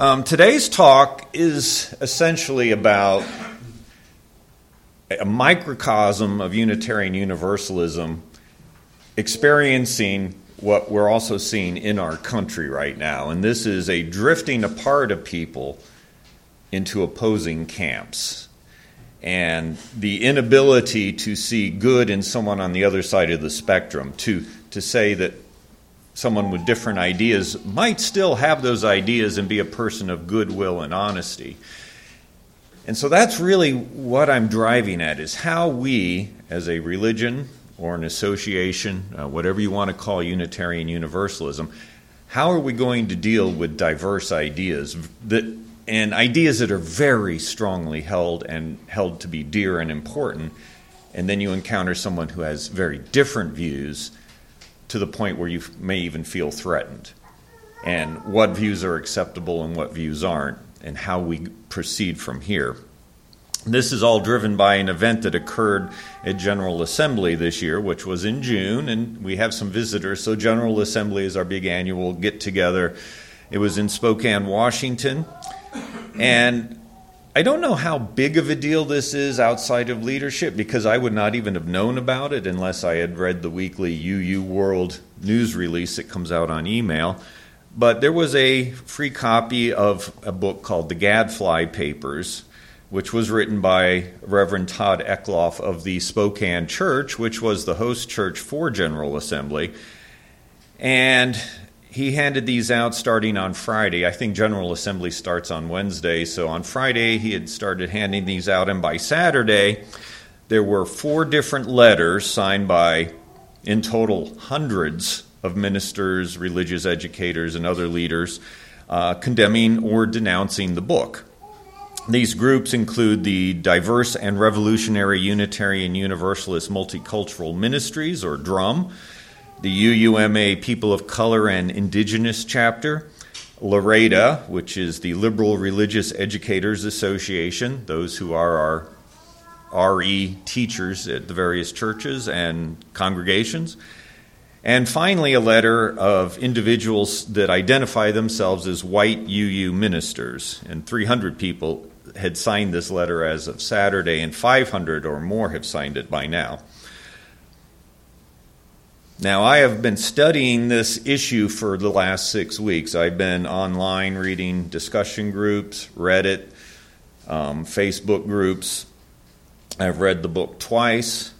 Um, today's talk is essentially about a microcosm of Unitarian Universalism experiencing what we're also seeing in our country right now. And this is a drifting apart of people into opposing camps. And the inability to see good in someone on the other side of the spectrum, to, to say that someone with different ideas might still have those ideas and be a person of goodwill and honesty. And so that's really what I'm driving at is how we, as a religion or an association, uh, whatever you want to call Unitarian Universalism, how are we going to deal with diverse ideas that and ideas that are very strongly held and held to be dear and important, and then you encounter someone who has very different views to the point where you may even feel threatened. And what views are acceptable and what views aren't, and how we proceed from here. This is all driven by an event that occurred at General Assembly this year, which was in June, and we have some visitors. So, General Assembly is our big annual get together. It was in Spokane, Washington. And I don't know how big of a deal this is outside of leadership because I would not even have known about it unless I had read the weekly UU World news release that comes out on email. But there was a free copy of a book called The Gadfly Papers, which was written by Reverend Todd Eklof of the Spokane Church, which was the host church for General Assembly. And he handed these out starting on Friday. I think General Assembly starts on Wednesday. So on Friday, he had started handing these out. And by Saturday, there were four different letters signed by, in total, hundreds of ministers, religious educators, and other leaders uh, condemning or denouncing the book. These groups include the Diverse and Revolutionary Unitarian Universalist Multicultural Ministries, or DRUM the UUMA People of Color and Indigenous chapter, LREDA, which is the Liberal Religious Educators Association, those who are our RE teachers at the various churches and congregations. And finally, a letter of individuals that identify themselves as white UU ministers. And 300 people had signed this letter as of Saturday, and 500 or more have signed it by now. Now, I have been studying this issue for the last six weeks. I've been online reading discussion groups, Reddit, um, Facebook groups. I've read the book twice,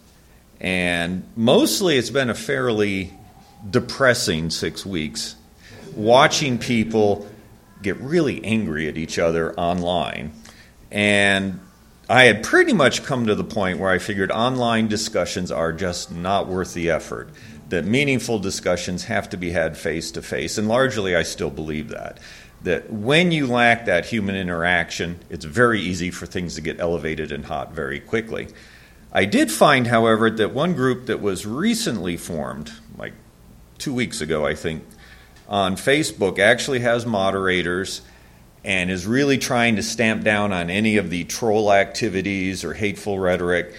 and mostly it's been a fairly depressing six weeks. Watching people get really angry at each other online. And I had pretty much come to the point where I figured online discussions are just not worth the effort that meaningful discussions have to be had face to face, and largely I still believe that. That when you lack that human interaction, it's very easy for things to get elevated and hot very quickly. I did find, however, that one group that was recently formed, like two weeks ago, I think, on Facebook actually has moderators and is really trying to stamp down on any of the troll activities or hateful rhetoric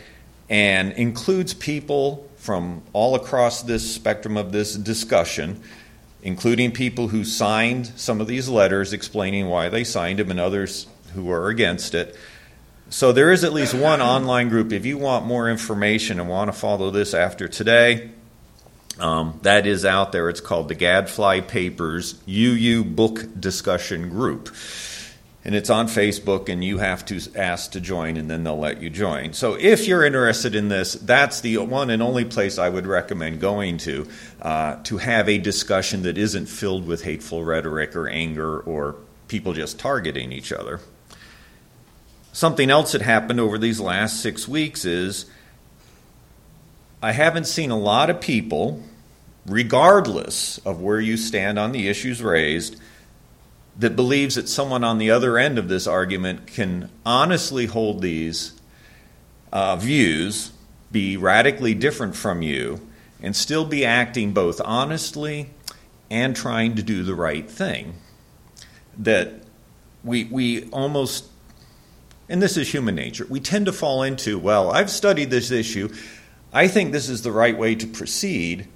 and includes people from all across this spectrum of this discussion, including people who signed some of these letters explaining why they signed them and others who are against it. So there is at least one online group. If you want more information and want to follow this after today, um, that is out there. It's called the Gadfly Papers UU Book Discussion Group and it's on Facebook, and you have to ask to join, and then they'll let you join. So, if you're interested in this, that's the one and only place I would recommend going to uh, to have a discussion that isn't filled with hateful rhetoric or anger or people just targeting each other. Something else that happened over these last six weeks is I haven't seen a lot of people, regardless of where you stand on the issues raised that believes that someone on the other end of this argument can honestly hold these uh, views, be radically different from you, and still be acting both honestly and trying to do the right thing. That we, we almost, and this is human nature, we tend to fall into, well, I've studied this issue, I think this is the right way to proceed,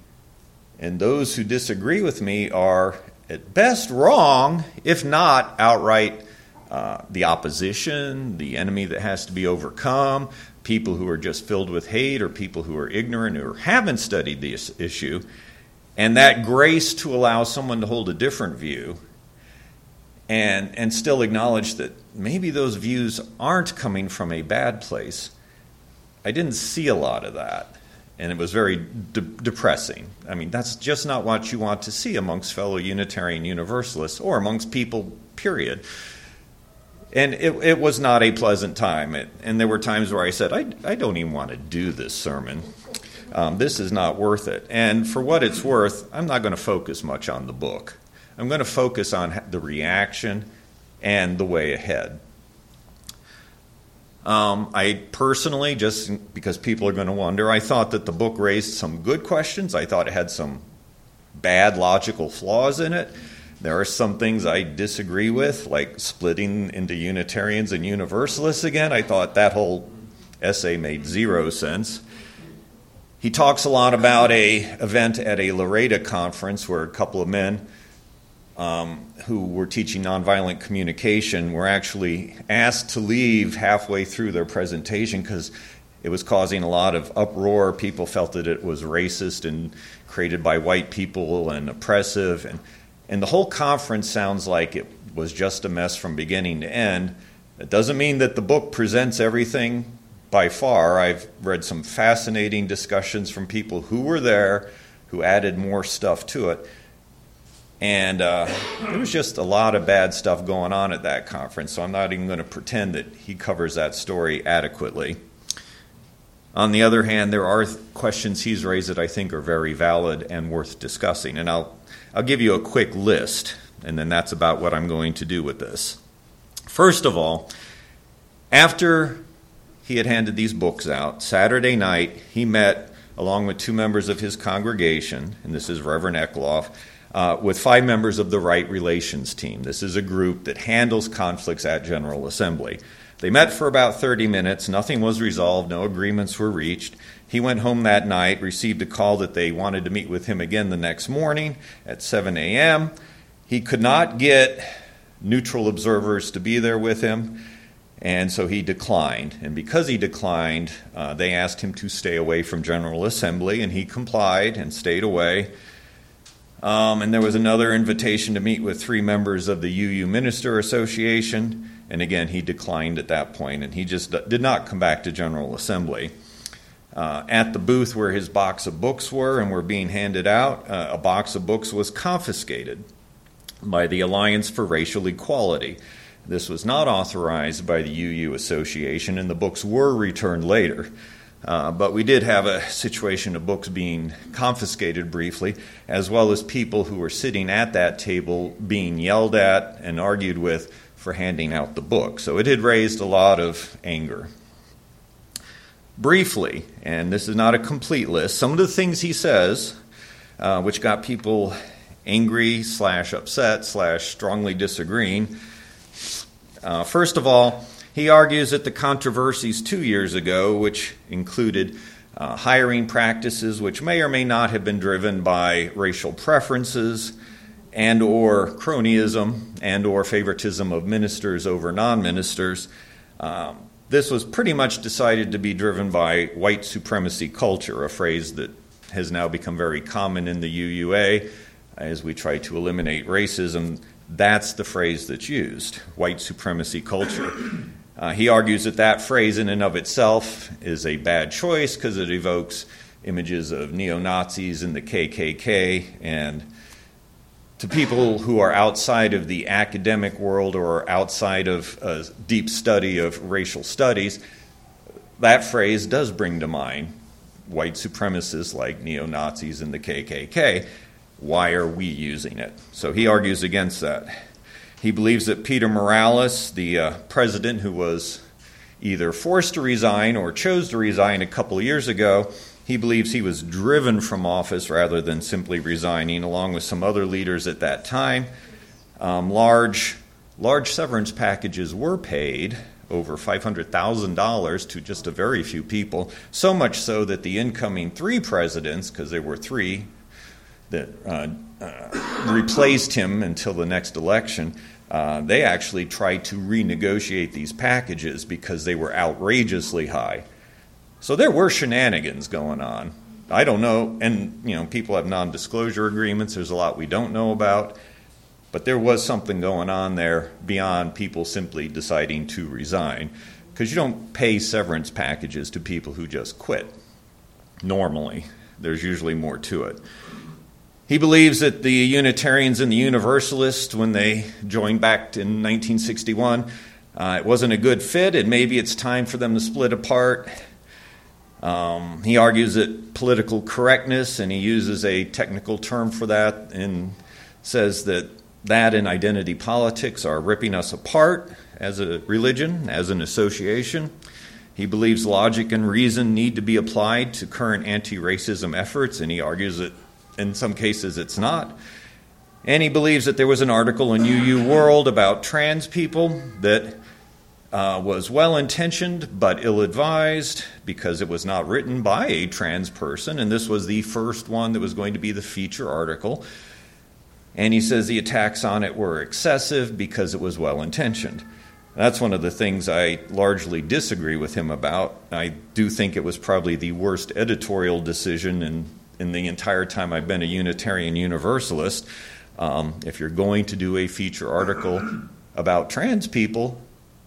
and those who disagree with me are at best wrong, if not outright uh, the opposition, the enemy that has to be overcome, people who are just filled with hate, or people who are ignorant or haven't studied this issue. And that grace to allow someone to hold a different view and, and still acknowledge that maybe those views aren't coming from a bad place. I didn't see a lot of that and it was very de- depressing. I mean, that's just not what you want to see amongst fellow Unitarian Universalists or amongst people, period. And it, it was not a pleasant time. It, and there were times where I said, I, I don't even want to do this sermon. Um, this is not worth it. And for what it's worth, I'm not going to focus much on the book. I'm going to focus on the reaction and the way ahead. Um, I personally, just because people are going to wonder, I thought that the book raised some good questions. I thought it had some bad logical flaws in it. There are some things I disagree with, like splitting into Unitarians and Universalists again. I thought that whole essay made zero sense. He talks a lot about a event at a LREDA conference where a couple of men um, who were teaching nonviolent communication were actually asked to leave halfway through their presentation because it was causing a lot of uproar. People felt that it was racist and created by white people and oppressive. And, and the whole conference sounds like it was just a mess from beginning to end. It doesn't mean that the book presents everything by far. I've read some fascinating discussions from people who were there who added more stuff to it. And uh, there was just a lot of bad stuff going on at that conference, so I'm not even going to pretend that he covers that story adequately. On the other hand, there are questions he's raised that I think are very valid and worth discussing. And I'll, I'll give you a quick list, and then that's about what I'm going to do with this. First of all, after he had handed these books out, Saturday night, he met along with two members of his congregation, and this is Reverend Eklof uh, with five members of the Right Relations Team. This is a group that handles conflicts at General Assembly. They met for about 30 minutes. Nothing was resolved, no agreements were reached. He went home that night, received a call that they wanted to meet with him again the next morning at 7 a.m. He could not get neutral observers to be there with him, and so he declined. And because he declined, uh, they asked him to stay away from General Assembly, and he complied and stayed away. Um, and there was another invitation to meet with three members of the UU Minister Association. And again, he declined at that point, and he just did not come back to General Assembly. Uh, at the booth where his box of books were and were being handed out, uh, a box of books was confiscated by the Alliance for Racial Equality. This was not authorized by the UU Association, and the books were returned later. Uh, but we did have a situation of books being confiscated briefly, as well as people who were sitting at that table being yelled at and argued with for handing out the book. So it had raised a lot of anger. Briefly, and this is not a complete list, some of the things he says, uh, which got people angry slash upset slash strongly disagreeing. Uh, first of all, he argues that the controversies two years ago, which included uh, hiring practices which may or may not have been driven by racial preferences and or cronyism and or favoritism of ministers over non-ministers um, this was pretty much decided to be driven by white supremacy culture a phrase that has now become very common in the UUA as we try to eliminate racism. That's the phrase that's used white supremacy culture uh, he argues that that phrase, in and of itself, is a bad choice because it evokes images of neo Nazis and the KKK. And to people who are outside of the academic world or outside of a deep study of racial studies, that phrase does bring to mind white supremacists like neo Nazis and the KKK. Why are we using it? So he argues against that. He believes that Peter Morales, the uh, president who was either forced to resign or chose to resign a couple years ago, he believes he was driven from office rather than simply resigning, along with some other leaders at that time. Um, large, large severance packages were paid, over $500,000 to just a very few people, so much so that the incoming three presidents, because there were three that uh, uh, replaced him until the next election, uh, they actually tried to renegotiate these packages because they were outrageously high. So there were shenanigans going on. I don't know, and you know, people have non-disclosure agreements. There's a lot we don't know about, but there was something going on there beyond people simply deciding to resign, because you don't pay severance packages to people who just quit. Normally, there's usually more to it. He believes that the Unitarians and the Universalists, when they joined back in 1961, uh, it wasn't a good fit, and maybe it's time for them to split apart. Um, he argues that political correctness, and he uses a technical term for that, and says that that and identity politics are ripping us apart as a religion, as an association. He believes logic and reason need to be applied to current anti racism efforts, and he argues that in some cases it's not. And he believes that there was an article in UU World about trans people that uh, was well intentioned but ill advised because it was not written by a trans person, and this was the first one that was going to be the feature article. And he says the attacks on it were excessive because it was well intentioned. That's one of the things I largely disagree with him about. I do think it was probably the worst editorial decision in in the entire time I've been a Unitarian Universalist. Um, if you're going to do a feature article about trans people,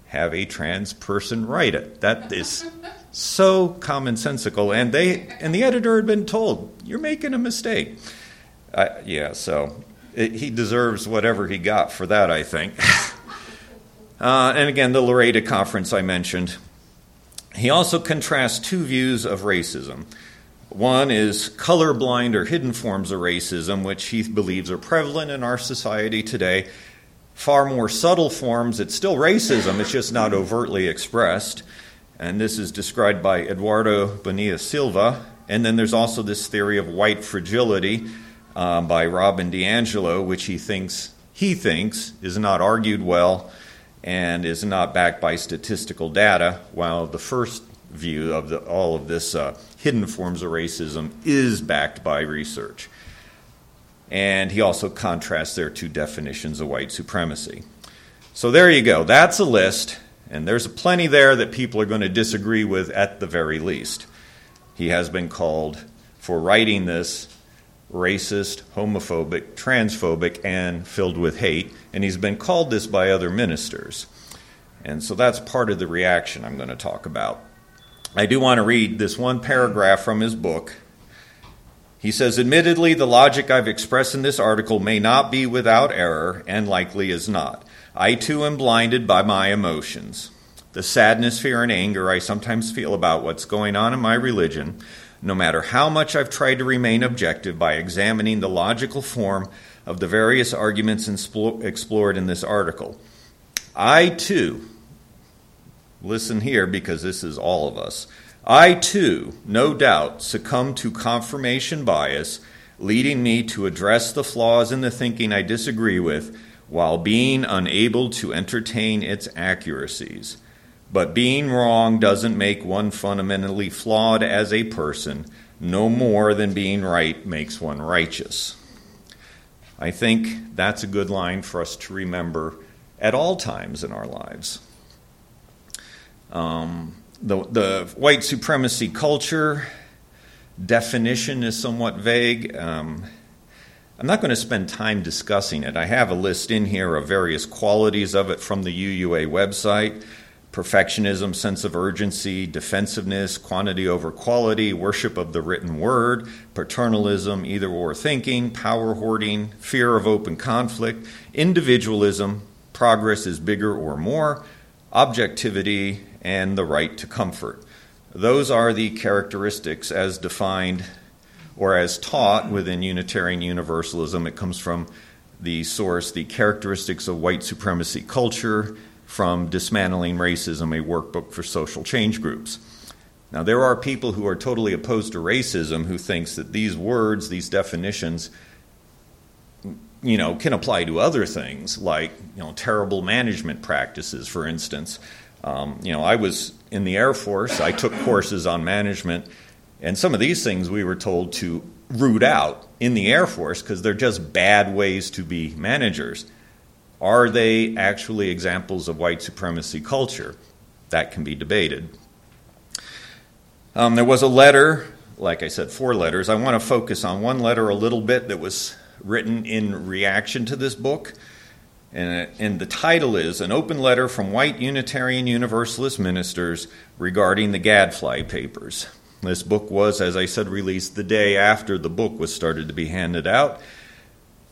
have a trans person write it. That is so commonsensical, and they and the editor had been told you're making a mistake. Uh, yeah, so it, he deserves whatever he got for that, I think. uh, and again, the LREDA conference I mentioned. He also contrasts two views of racism. One is colorblind or hidden forms of racism, which he believes are prevalent in our society today. Far more subtle forms, it's still racism, it's just not overtly expressed. And this is described by Eduardo Bonilla Silva. And then there's also this theory of white fragility um, by Robin DiAngelo, which he thinks he thinks is not argued well and is not backed by statistical data, while the first view of the, all of this uh, hidden forms of racism is backed by research. And he also contrasts their two definitions of white supremacy. So there you go. That's a list, and there's plenty there that people are going to disagree with at the very least. He has been called, for writing this, racist, homophobic, transphobic, and filled with hate, and he's been called this by other ministers. And so that's part of the reaction I'm going to talk about. I do want to read this one paragraph from his book. He says, Admittedly, the logic I've expressed in this article may not be without error, and likely is not. I too am blinded by my emotions. The sadness, fear, and anger I sometimes feel about what's going on in my religion, no matter how much I've tried to remain objective by examining the logical form of the various arguments explored in this article. I too Listen here because this is all of us. I too, no doubt, succumb to confirmation bias, leading me to address the flaws in the thinking I disagree with while being unable to entertain its accuracies. But being wrong doesn't make one fundamentally flawed as a person, no more than being right makes one righteous. I think that's a good line for us to remember at all times in our lives. Um, the, the white supremacy culture definition is somewhat vague. Um, I'm not going to spend time discussing it. I have a list in here of various qualities of it from the UUA website perfectionism, sense of urgency, defensiveness, quantity over quality, worship of the written word, paternalism, either or thinking, power hoarding, fear of open conflict, individualism, progress is bigger or more, objectivity, and the right to comfort. Those are the characteristics as defined or as taught within Unitarian Universalism. It comes from the source, The Characteristics of White Supremacy Culture from Dismantling Racism, a workbook for social change groups. Now, there are people who are totally opposed to racism who thinks that these words, these definitions, you know, can apply to other things like, you know, terrible management practices, for instance. Um, you know, I was in the Air Force, I took courses on management, and some of these things we were told to root out in the Air Force because they're just bad ways to be managers. Are they actually examples of white supremacy culture? That can be debated. Um, there was a letter, like I said, four letters. I want to focus on one letter a little bit that was written in reaction to this book. And, uh, and, the title is An Open Letter from White Unitarian Universalist Ministers Regarding the Gadfly Papers. This book was, as I said, released the day after the book was started to be handed out.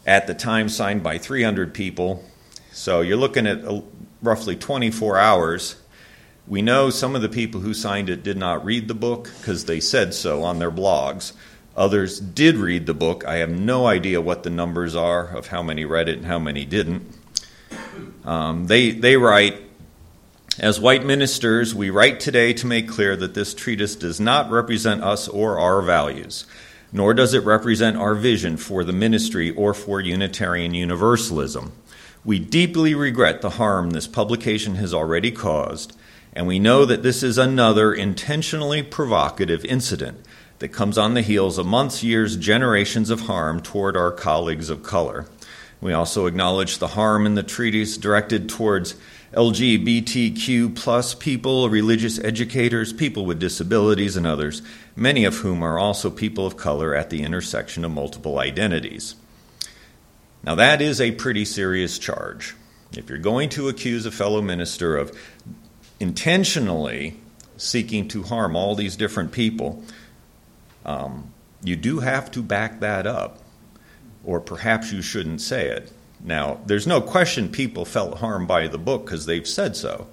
At the time, signed by 300 people. So you're looking at uh, roughly 24 hours. We know some of the people who signed it did not read the book because they said so on their blogs. Others did read the book. I have no idea what the numbers are of how many read it and how many didn't. Um, they, they write as white ministers, we write today to make clear that this treatise does not represent us or our values, nor does it represent our vision for the ministry or for Unitarian Universalism. We deeply regret the harm this publication has already caused, and we know that this is another intentionally provocative incident that comes on the heels of months, years, generations of harm toward our colleagues of color. We also acknowledge the harm in the treaties directed towards LGBTQ plus people, religious educators, people with disabilities, and others, many of whom are also people of color at the intersection of multiple identities. Now, that is a pretty serious charge. If you're going to accuse a fellow minister of intentionally seeking to harm all these different people, um, you do have to back that up, or perhaps you shouldn't say it. Now, there's no question people felt harmed by the book because they've said so.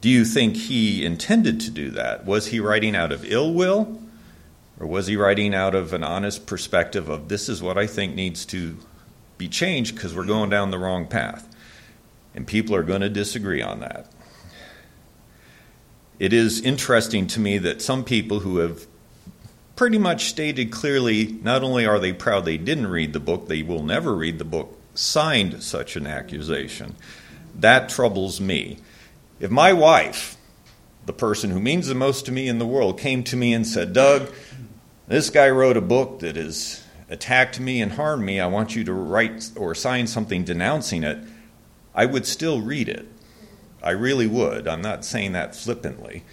Do you think he intended to do that? Was he writing out of ill will? Or was he writing out of an honest perspective of this is what I think needs to be changed because we're going down the wrong path? And people are going to disagree on that. It is interesting to me that some people who have pretty much stated clearly not only are they proud they didn't read the book, they will never read the book, signed such an accusation. That troubles me. If my wife, the person who means the most to me in the world, came to me and said, Doug, this guy wrote a book that has attacked me and harmed me, I want you to write or sign something denouncing it, I would still read it. I really would. I'm not saying that flippantly.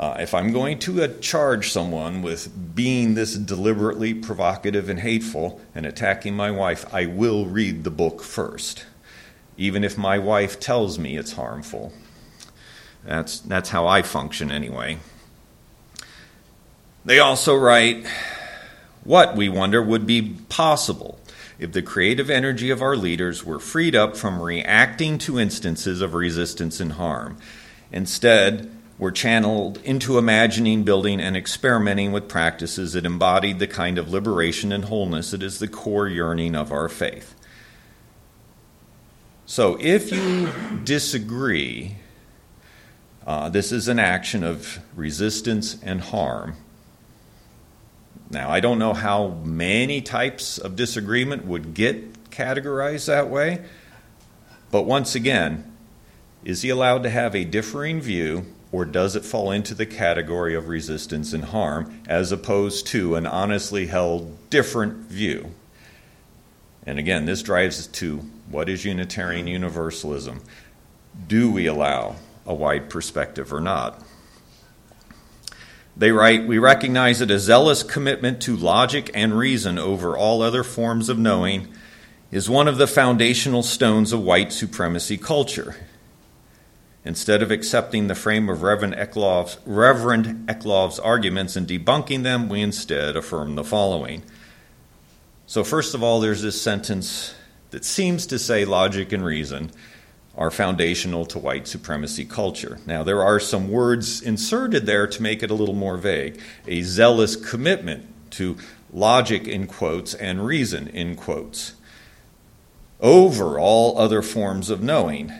Uh, if I'm going to uh, charge someone with being this deliberately provocative and hateful and attacking my wife, I will read the book first, even if my wife tells me it's harmful. That's, that's how I function anyway. They also write what, we wonder, would be possible if the creative energy of our leaders were freed up from reacting to instances of resistance and harm. Instead, were channeled into imagining, building, and experimenting with practices that embodied the kind of liberation and wholeness that is the core yearning of our faith. So, if you disagree, uh, this is an action of resistance and harm. Now, I don't know how many types of disagreement would get categorized that way, but once again, is he allowed to have a differing view or does it fall into the category of resistance and harm as opposed to an honestly held different view? And again, this drives us to what is Unitarian Universalism? Do we allow a wide perspective or not? They write, We recognize that a zealous commitment to logic and reason over all other forms of knowing is one of the foundational stones of white supremacy culture. Instead of accepting the frame of Reverend Eklof's, Reverend Eklof's arguments and debunking them, we instead affirm the following. So, first of all, there's this sentence that seems to say logic and reason are foundational to white supremacy culture. Now, there are some words inserted there to make it a little more vague. A zealous commitment to logic in quotes and reason in quotes over all other forms of knowing.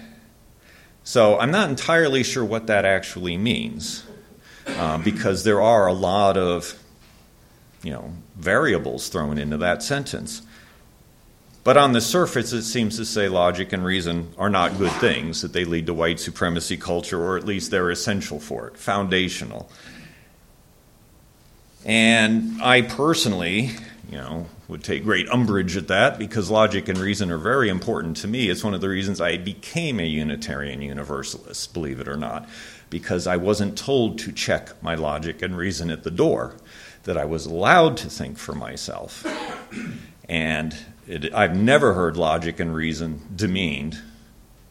So I'm not entirely sure what that actually means uh, because there are a lot of you know variables thrown into that sentence. But on the surface, it seems to say logic and reason are not good things, that they lead to white supremacy culture, or at least they're essential for it, foundational. And I personally, you know, would take great umbrage at that because logic and reason are very important to me. It's one of the reasons I became a Unitarian Universalist, believe it or not, because I wasn't told to check my logic and reason at the door, that I was allowed to think for myself. And it, I've never heard logic and reason demeaned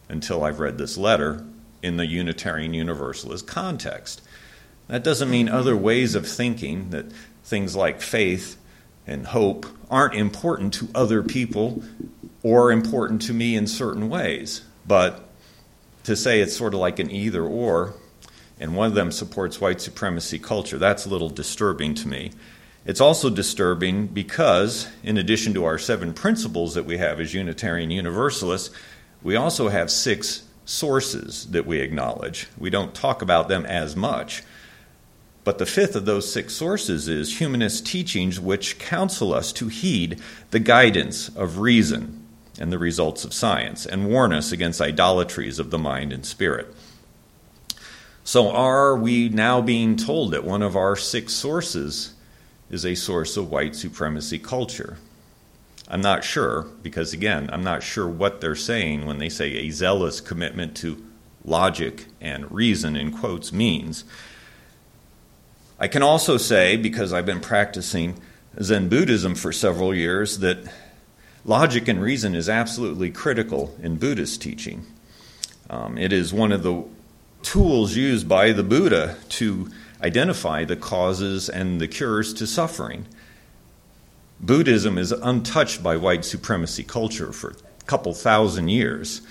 until I've read this letter in the Unitarian Universalist context. That doesn't mean other ways of thinking, that things like faith and hope aren't important to other people or important to me in certain ways. But to say it's sort of like an either or, and one of them supports white supremacy culture, that's a little disturbing to me. It's also disturbing because, in addition to our seven principles that we have as Unitarian Universalists, we also have six sources that we acknowledge. We don't talk about them as much. But the fifth of those six sources is humanist teachings which counsel us to heed the guidance of reason and the results of science and warn us against idolatries of the mind and spirit. So, are we now being told that one of our six sources is a source of white supremacy culture? I'm not sure, because again, I'm not sure what they're saying when they say a zealous commitment to logic and reason, in quotes, means. I can also say, because I've been practicing Zen Buddhism for several years, that logic and reason is absolutely critical in Buddhist teaching. Um, it is one of the tools used by the Buddha to identify the causes and the cures to suffering. Buddhism is untouched by white supremacy culture for a couple thousand years.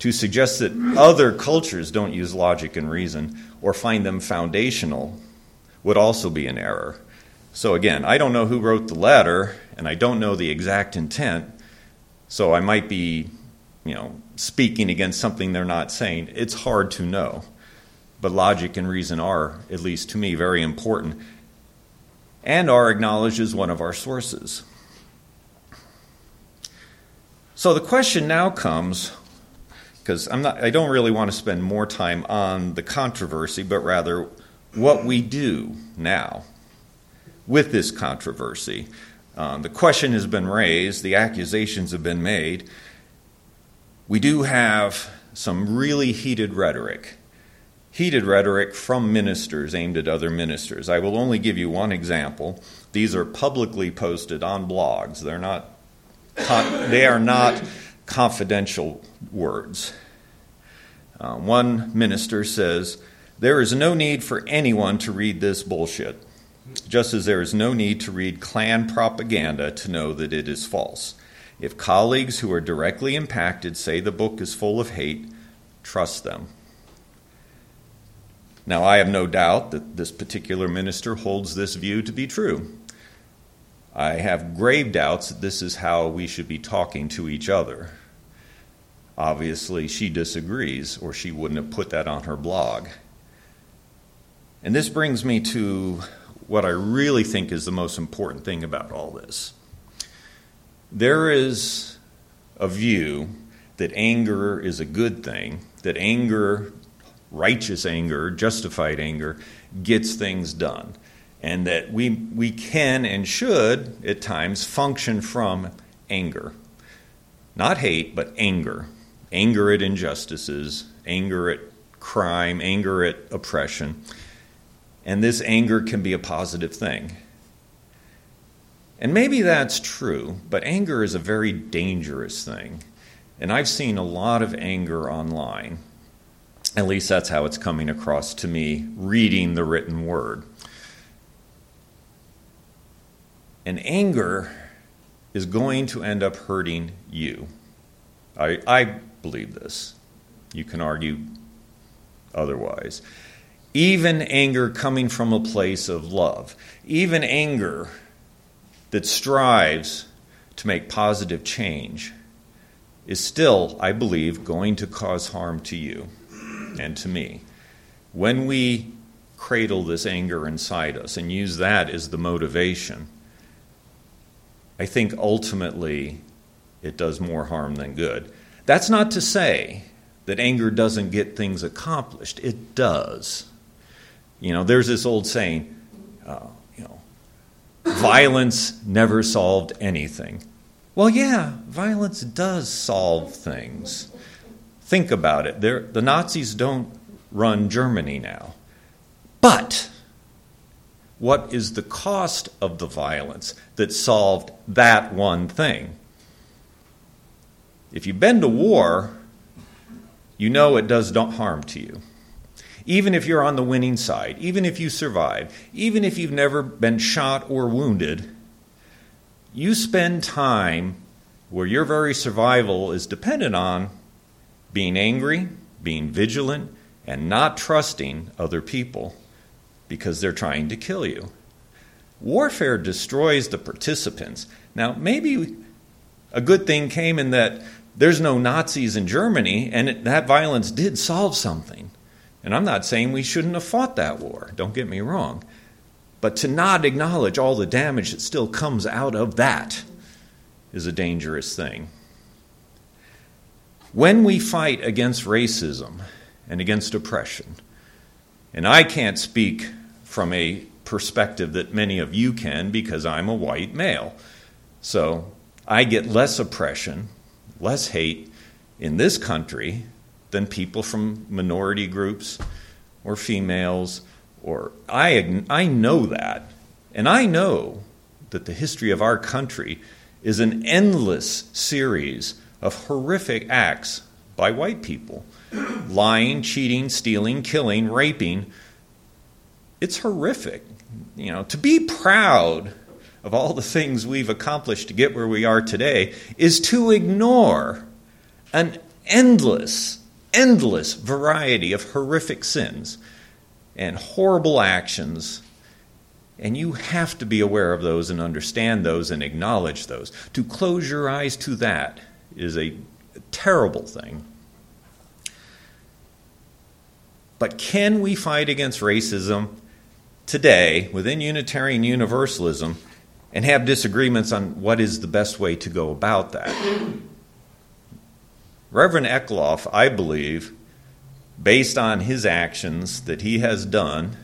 To suggest that other cultures don't use logic and reason or find them foundational would also be an error. So, again, I don't know who wrote the letter, and I don't know the exact intent, so I might be, you know, speaking against something they're not saying. It's hard to know. But logic and reason are, at least to me, very important and are acknowledged as one of our sources. So the question now comes because I'm not I don't really want to spend more time on the controversy but rather what we do now with this controversy. Um, the question has been raised, the accusations have been made. We do have some really heated rhetoric. Heated rhetoric from ministers aimed at other ministers. I will only give you one example. These are publicly posted on blogs. They're not they are not confidential words. Uh, one minister says, there is no need for anyone to read this bullshit, just as there is no need to read Klan propaganda to know that it is false. If colleagues who are directly impacted say the book is full of hate, trust them. Now, I have no doubt that this particular minister holds this view to be true. I have grave doubts that this is how we should be talking to each other. Obviously, she disagrees, or she wouldn't have put that on her blog. And this brings me to what I really think is the most important thing about all this. There is a view that anger is a good thing, that anger, righteous anger, justified anger, gets things done, and that we, we can and should at times function from anger. Not hate, but anger. Anger at injustices, anger at crime, anger at oppression. And this anger can be a positive thing. And maybe that's true, but anger is a very dangerous thing. And I've seen a lot of anger online. At least that's how it's coming across to me reading the written word. And anger is going to end up hurting you. I, I believe this. You can argue otherwise even anger coming from a place of love, even anger that strives to make positive change, is still, I believe, going to cause harm to you and to me. When we cradle this anger inside us and use that as the motivation, I think ultimately it does more harm than good. That's not to say that anger doesn't get things accomplished, it does. You know, there's this old saying, uh, you know, violence never solved anything. Well, yeah, violence does solve things. Think about it. They're, the Nazis don't run Germany now. But what is the cost of the violence that solved that one thing? If you've been to war, you know it does harm to you. Even if you're on the winning side, even if you survive, even if you've never been shot or wounded, you spend time where your very survival is dependent on being angry, being vigilant, and not trusting other people because they're trying to kill you. Warfare destroys the participants. Now, maybe a good thing came in that there's no Nazis in Germany, and it, that violence did solve something. And I'm not saying we shouldn't have fought that war, don't get me wrong. But to not acknowledge all the damage that still comes out of that is a dangerous thing. When we fight against racism and against oppression, and I can't speak from a perspective that many of you can because I'm a white male. So I get less oppression, less hate in this country than people from minority groups or females or I I know that. And I know that the history of our country is an endless series of horrific acts by white people lying, cheating, stealing, killing, raping it's horrific. You know, to be proud of all the things we've accomplished to get where we are today is to ignore an endless, endless variety of horrific sins and horrible actions. And you have to be aware of those and understand those and acknowledge those. To close your eyes to that is a terrible thing. But can we fight against racism today within Unitarian Universalism and have disagreements on what is the best way to go about that. Reverend Eklof, I believe, based on his actions that he has done,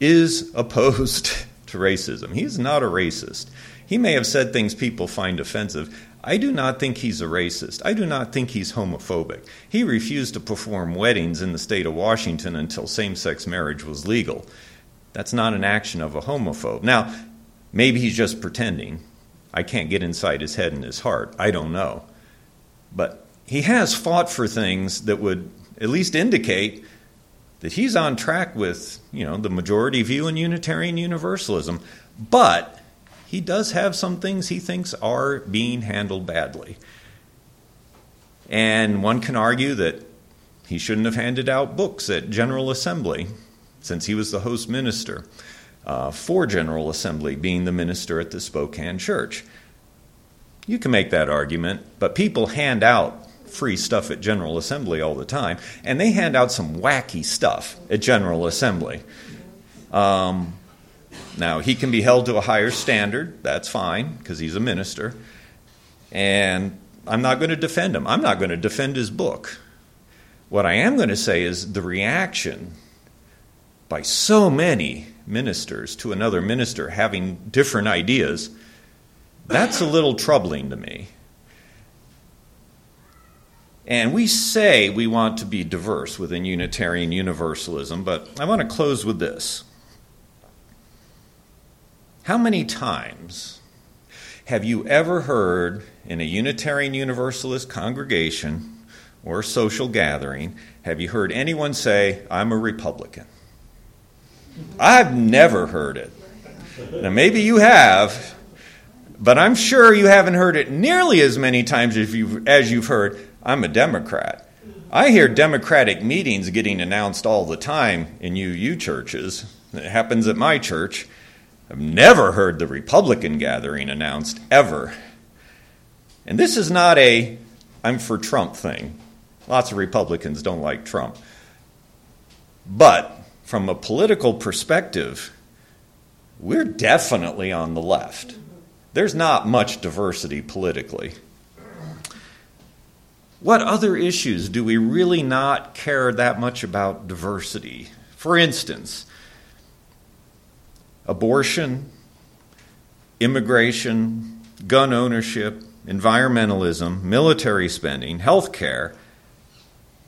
is opposed to racism. He's not a racist. He may have said things people find offensive. I do not think he's a racist. I do not think he's homophobic. He refused to perform weddings in the state of Washington until same sex marriage was legal. That's not an action of a homophobe. Now, maybe he's just pretending. I can't get inside his head and his heart. I don't know. But he has fought for things that would at least indicate that he's on track with, you know, the majority view in Unitarian Universalism. But he does have some things he thinks are being handled badly. And one can argue that he shouldn't have handed out books at General Assembly since he was the host minister uh, for General Assembly, being the minister at the Spokane Church. You can make that argument, but people hand out free stuff at General Assembly all the time, and they hand out some wacky stuff at General Assembly. Um, now, he can be held to a higher standard. That's fine, because he's a minister. And I'm not going to defend him. I'm not going to defend his book. What I am going to say is the reaction by so many ministers to another minister having different ideas, that's a little troubling to me. And we say we want to be diverse within Unitarian Universalism, but I want to close with this. How many times have you ever heard in a Unitarian Universalist congregation or social gathering, have you heard anyone say, I'm a Republican? I've never heard it. Now, maybe you have, but I'm sure you haven't heard it nearly as many times as you've, as you've heard, I'm a Democrat. I hear Democratic meetings getting announced all the time in UU churches. It happens at my church. I've never heard the Republican gathering announced, ever. And this is not a I'm for Trump thing. Lots of Republicans don't like Trump. But from a political perspective, we're definitely on the left. There's not much diversity politically. What other issues do we really not care that much about diversity? For instance, abortion, immigration, gun ownership, environmentalism, military spending, health care,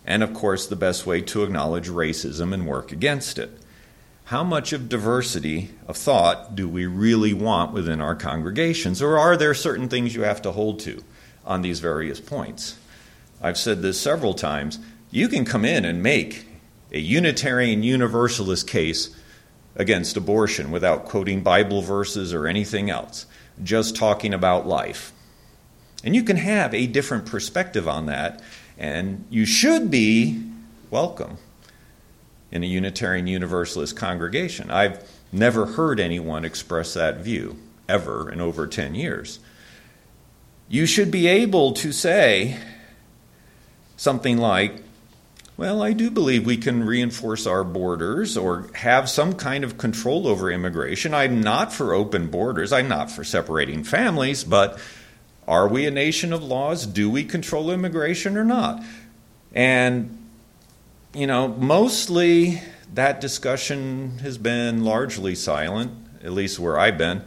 and of course, the best way to acknowledge racism and work against it. How much of diversity of thought do we really want within our congregations, or are there certain things you have to hold to on these various points? I've said this several times. You can come in and make a Unitarian Universalist case against abortion without quoting Bible verses or anything else, just talking about life. And you can have a different perspective on that, and you should be welcome in a Unitarian Universalist congregation. I've never heard anyone express that view, ever, in over 10 years. You should be able to say something like, well, I do believe we can reinforce our borders or have some kind of control over immigration. I'm not for open borders. I'm not for separating families, but are we a nation of laws? Do we control immigration or not? And, you know, mostly that discussion has been largely silent, at least where I've been.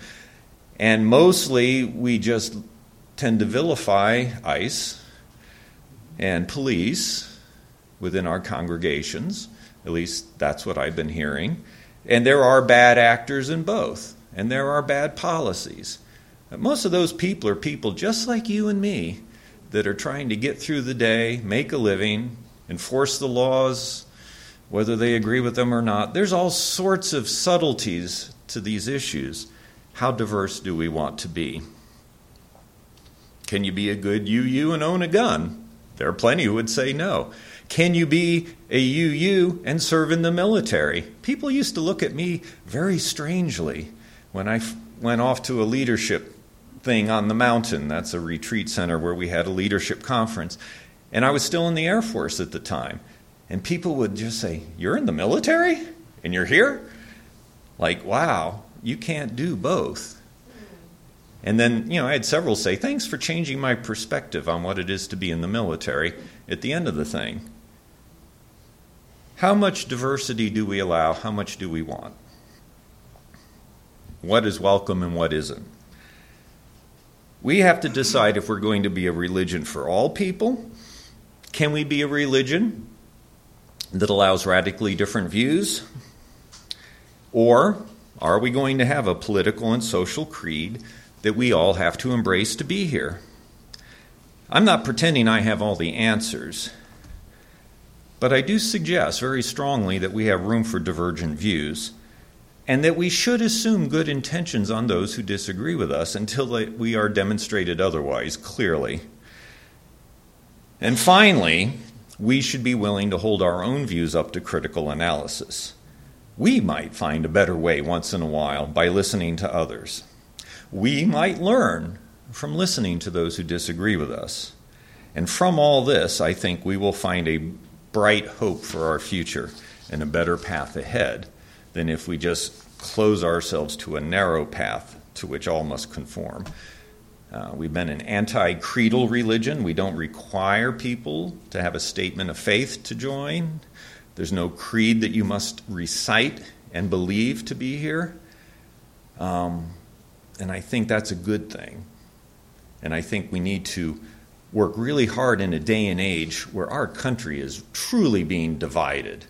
And mostly we just tend to vilify ICE and police within our congregations. At least that's what I've been hearing. And there are bad actors in both, and there are bad policies. Most of those people are people just like you and me that are trying to get through the day, make a living, enforce the laws, whether they agree with them or not. There's all sorts of subtleties to these issues. How diverse do we want to be? Can you be a good UU and own a gun? There are plenty who would say no. Can you be a UU and serve in the military? People used to look at me very strangely when I f- went off to a leadership thing on the mountain. That's a retreat center where we had a leadership conference. And I was still in the Air Force at the time. And people would just say, You're in the military? And you're here? Like, wow, you can't do both. And then, you know, I had several say, Thanks for changing my perspective on what it is to be in the military at the end of the thing. How much diversity do we allow? How much do we want? What is welcome and what isn't? We have to decide if we're going to be a religion for all people. Can we be a religion that allows radically different views? Or are we going to have a political and social creed that we all have to embrace to be here? I'm not pretending I have all the answers. But I do suggest very strongly that we have room for divergent views and that we should assume good intentions on those who disagree with us until we are demonstrated otherwise clearly. And finally, we should be willing to hold our own views up to critical analysis. We might find a better way once in a while by listening to others. We might learn from listening to those who disagree with us. And from all this, I think we will find a bright hope for our future and a better path ahead than if we just close ourselves to a narrow path to which all must conform. Uh, we've been an anti creedal religion. We don't require people to have a statement of faith to join. There's no creed that you must recite and believe to be here. Um, and I think that's a good thing. And I think we need to work really hard in a day and age where our country is truly being divided.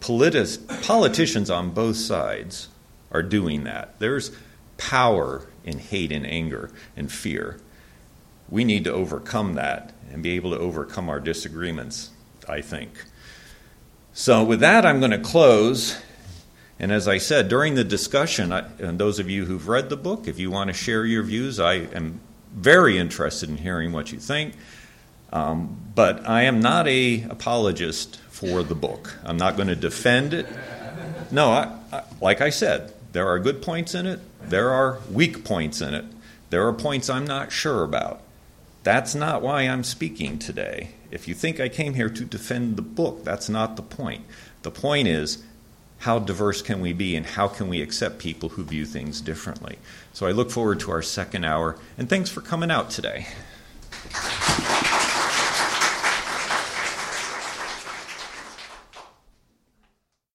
Politis- politicians on both sides are doing that. There's power in hate and anger and fear. We need to overcome that and be able to overcome our disagreements, I think. So, with that, I'm going to close. And as I said, during the discussion, I, and those of you who've read the book, if you want to share your views, I am very interested in hearing what you think. Um, but I am not a apologist for the book. I'm not going to defend it. No, I, I, like I said, there are good points in it. There are weak points in it. There are points I'm not sure about. That's not why I'm speaking today. If you think I came here to defend the book, that's not the point. The point is how diverse can we be and how can we accept people who view things differently? So I look forward to our second hour, and thanks for coming out today.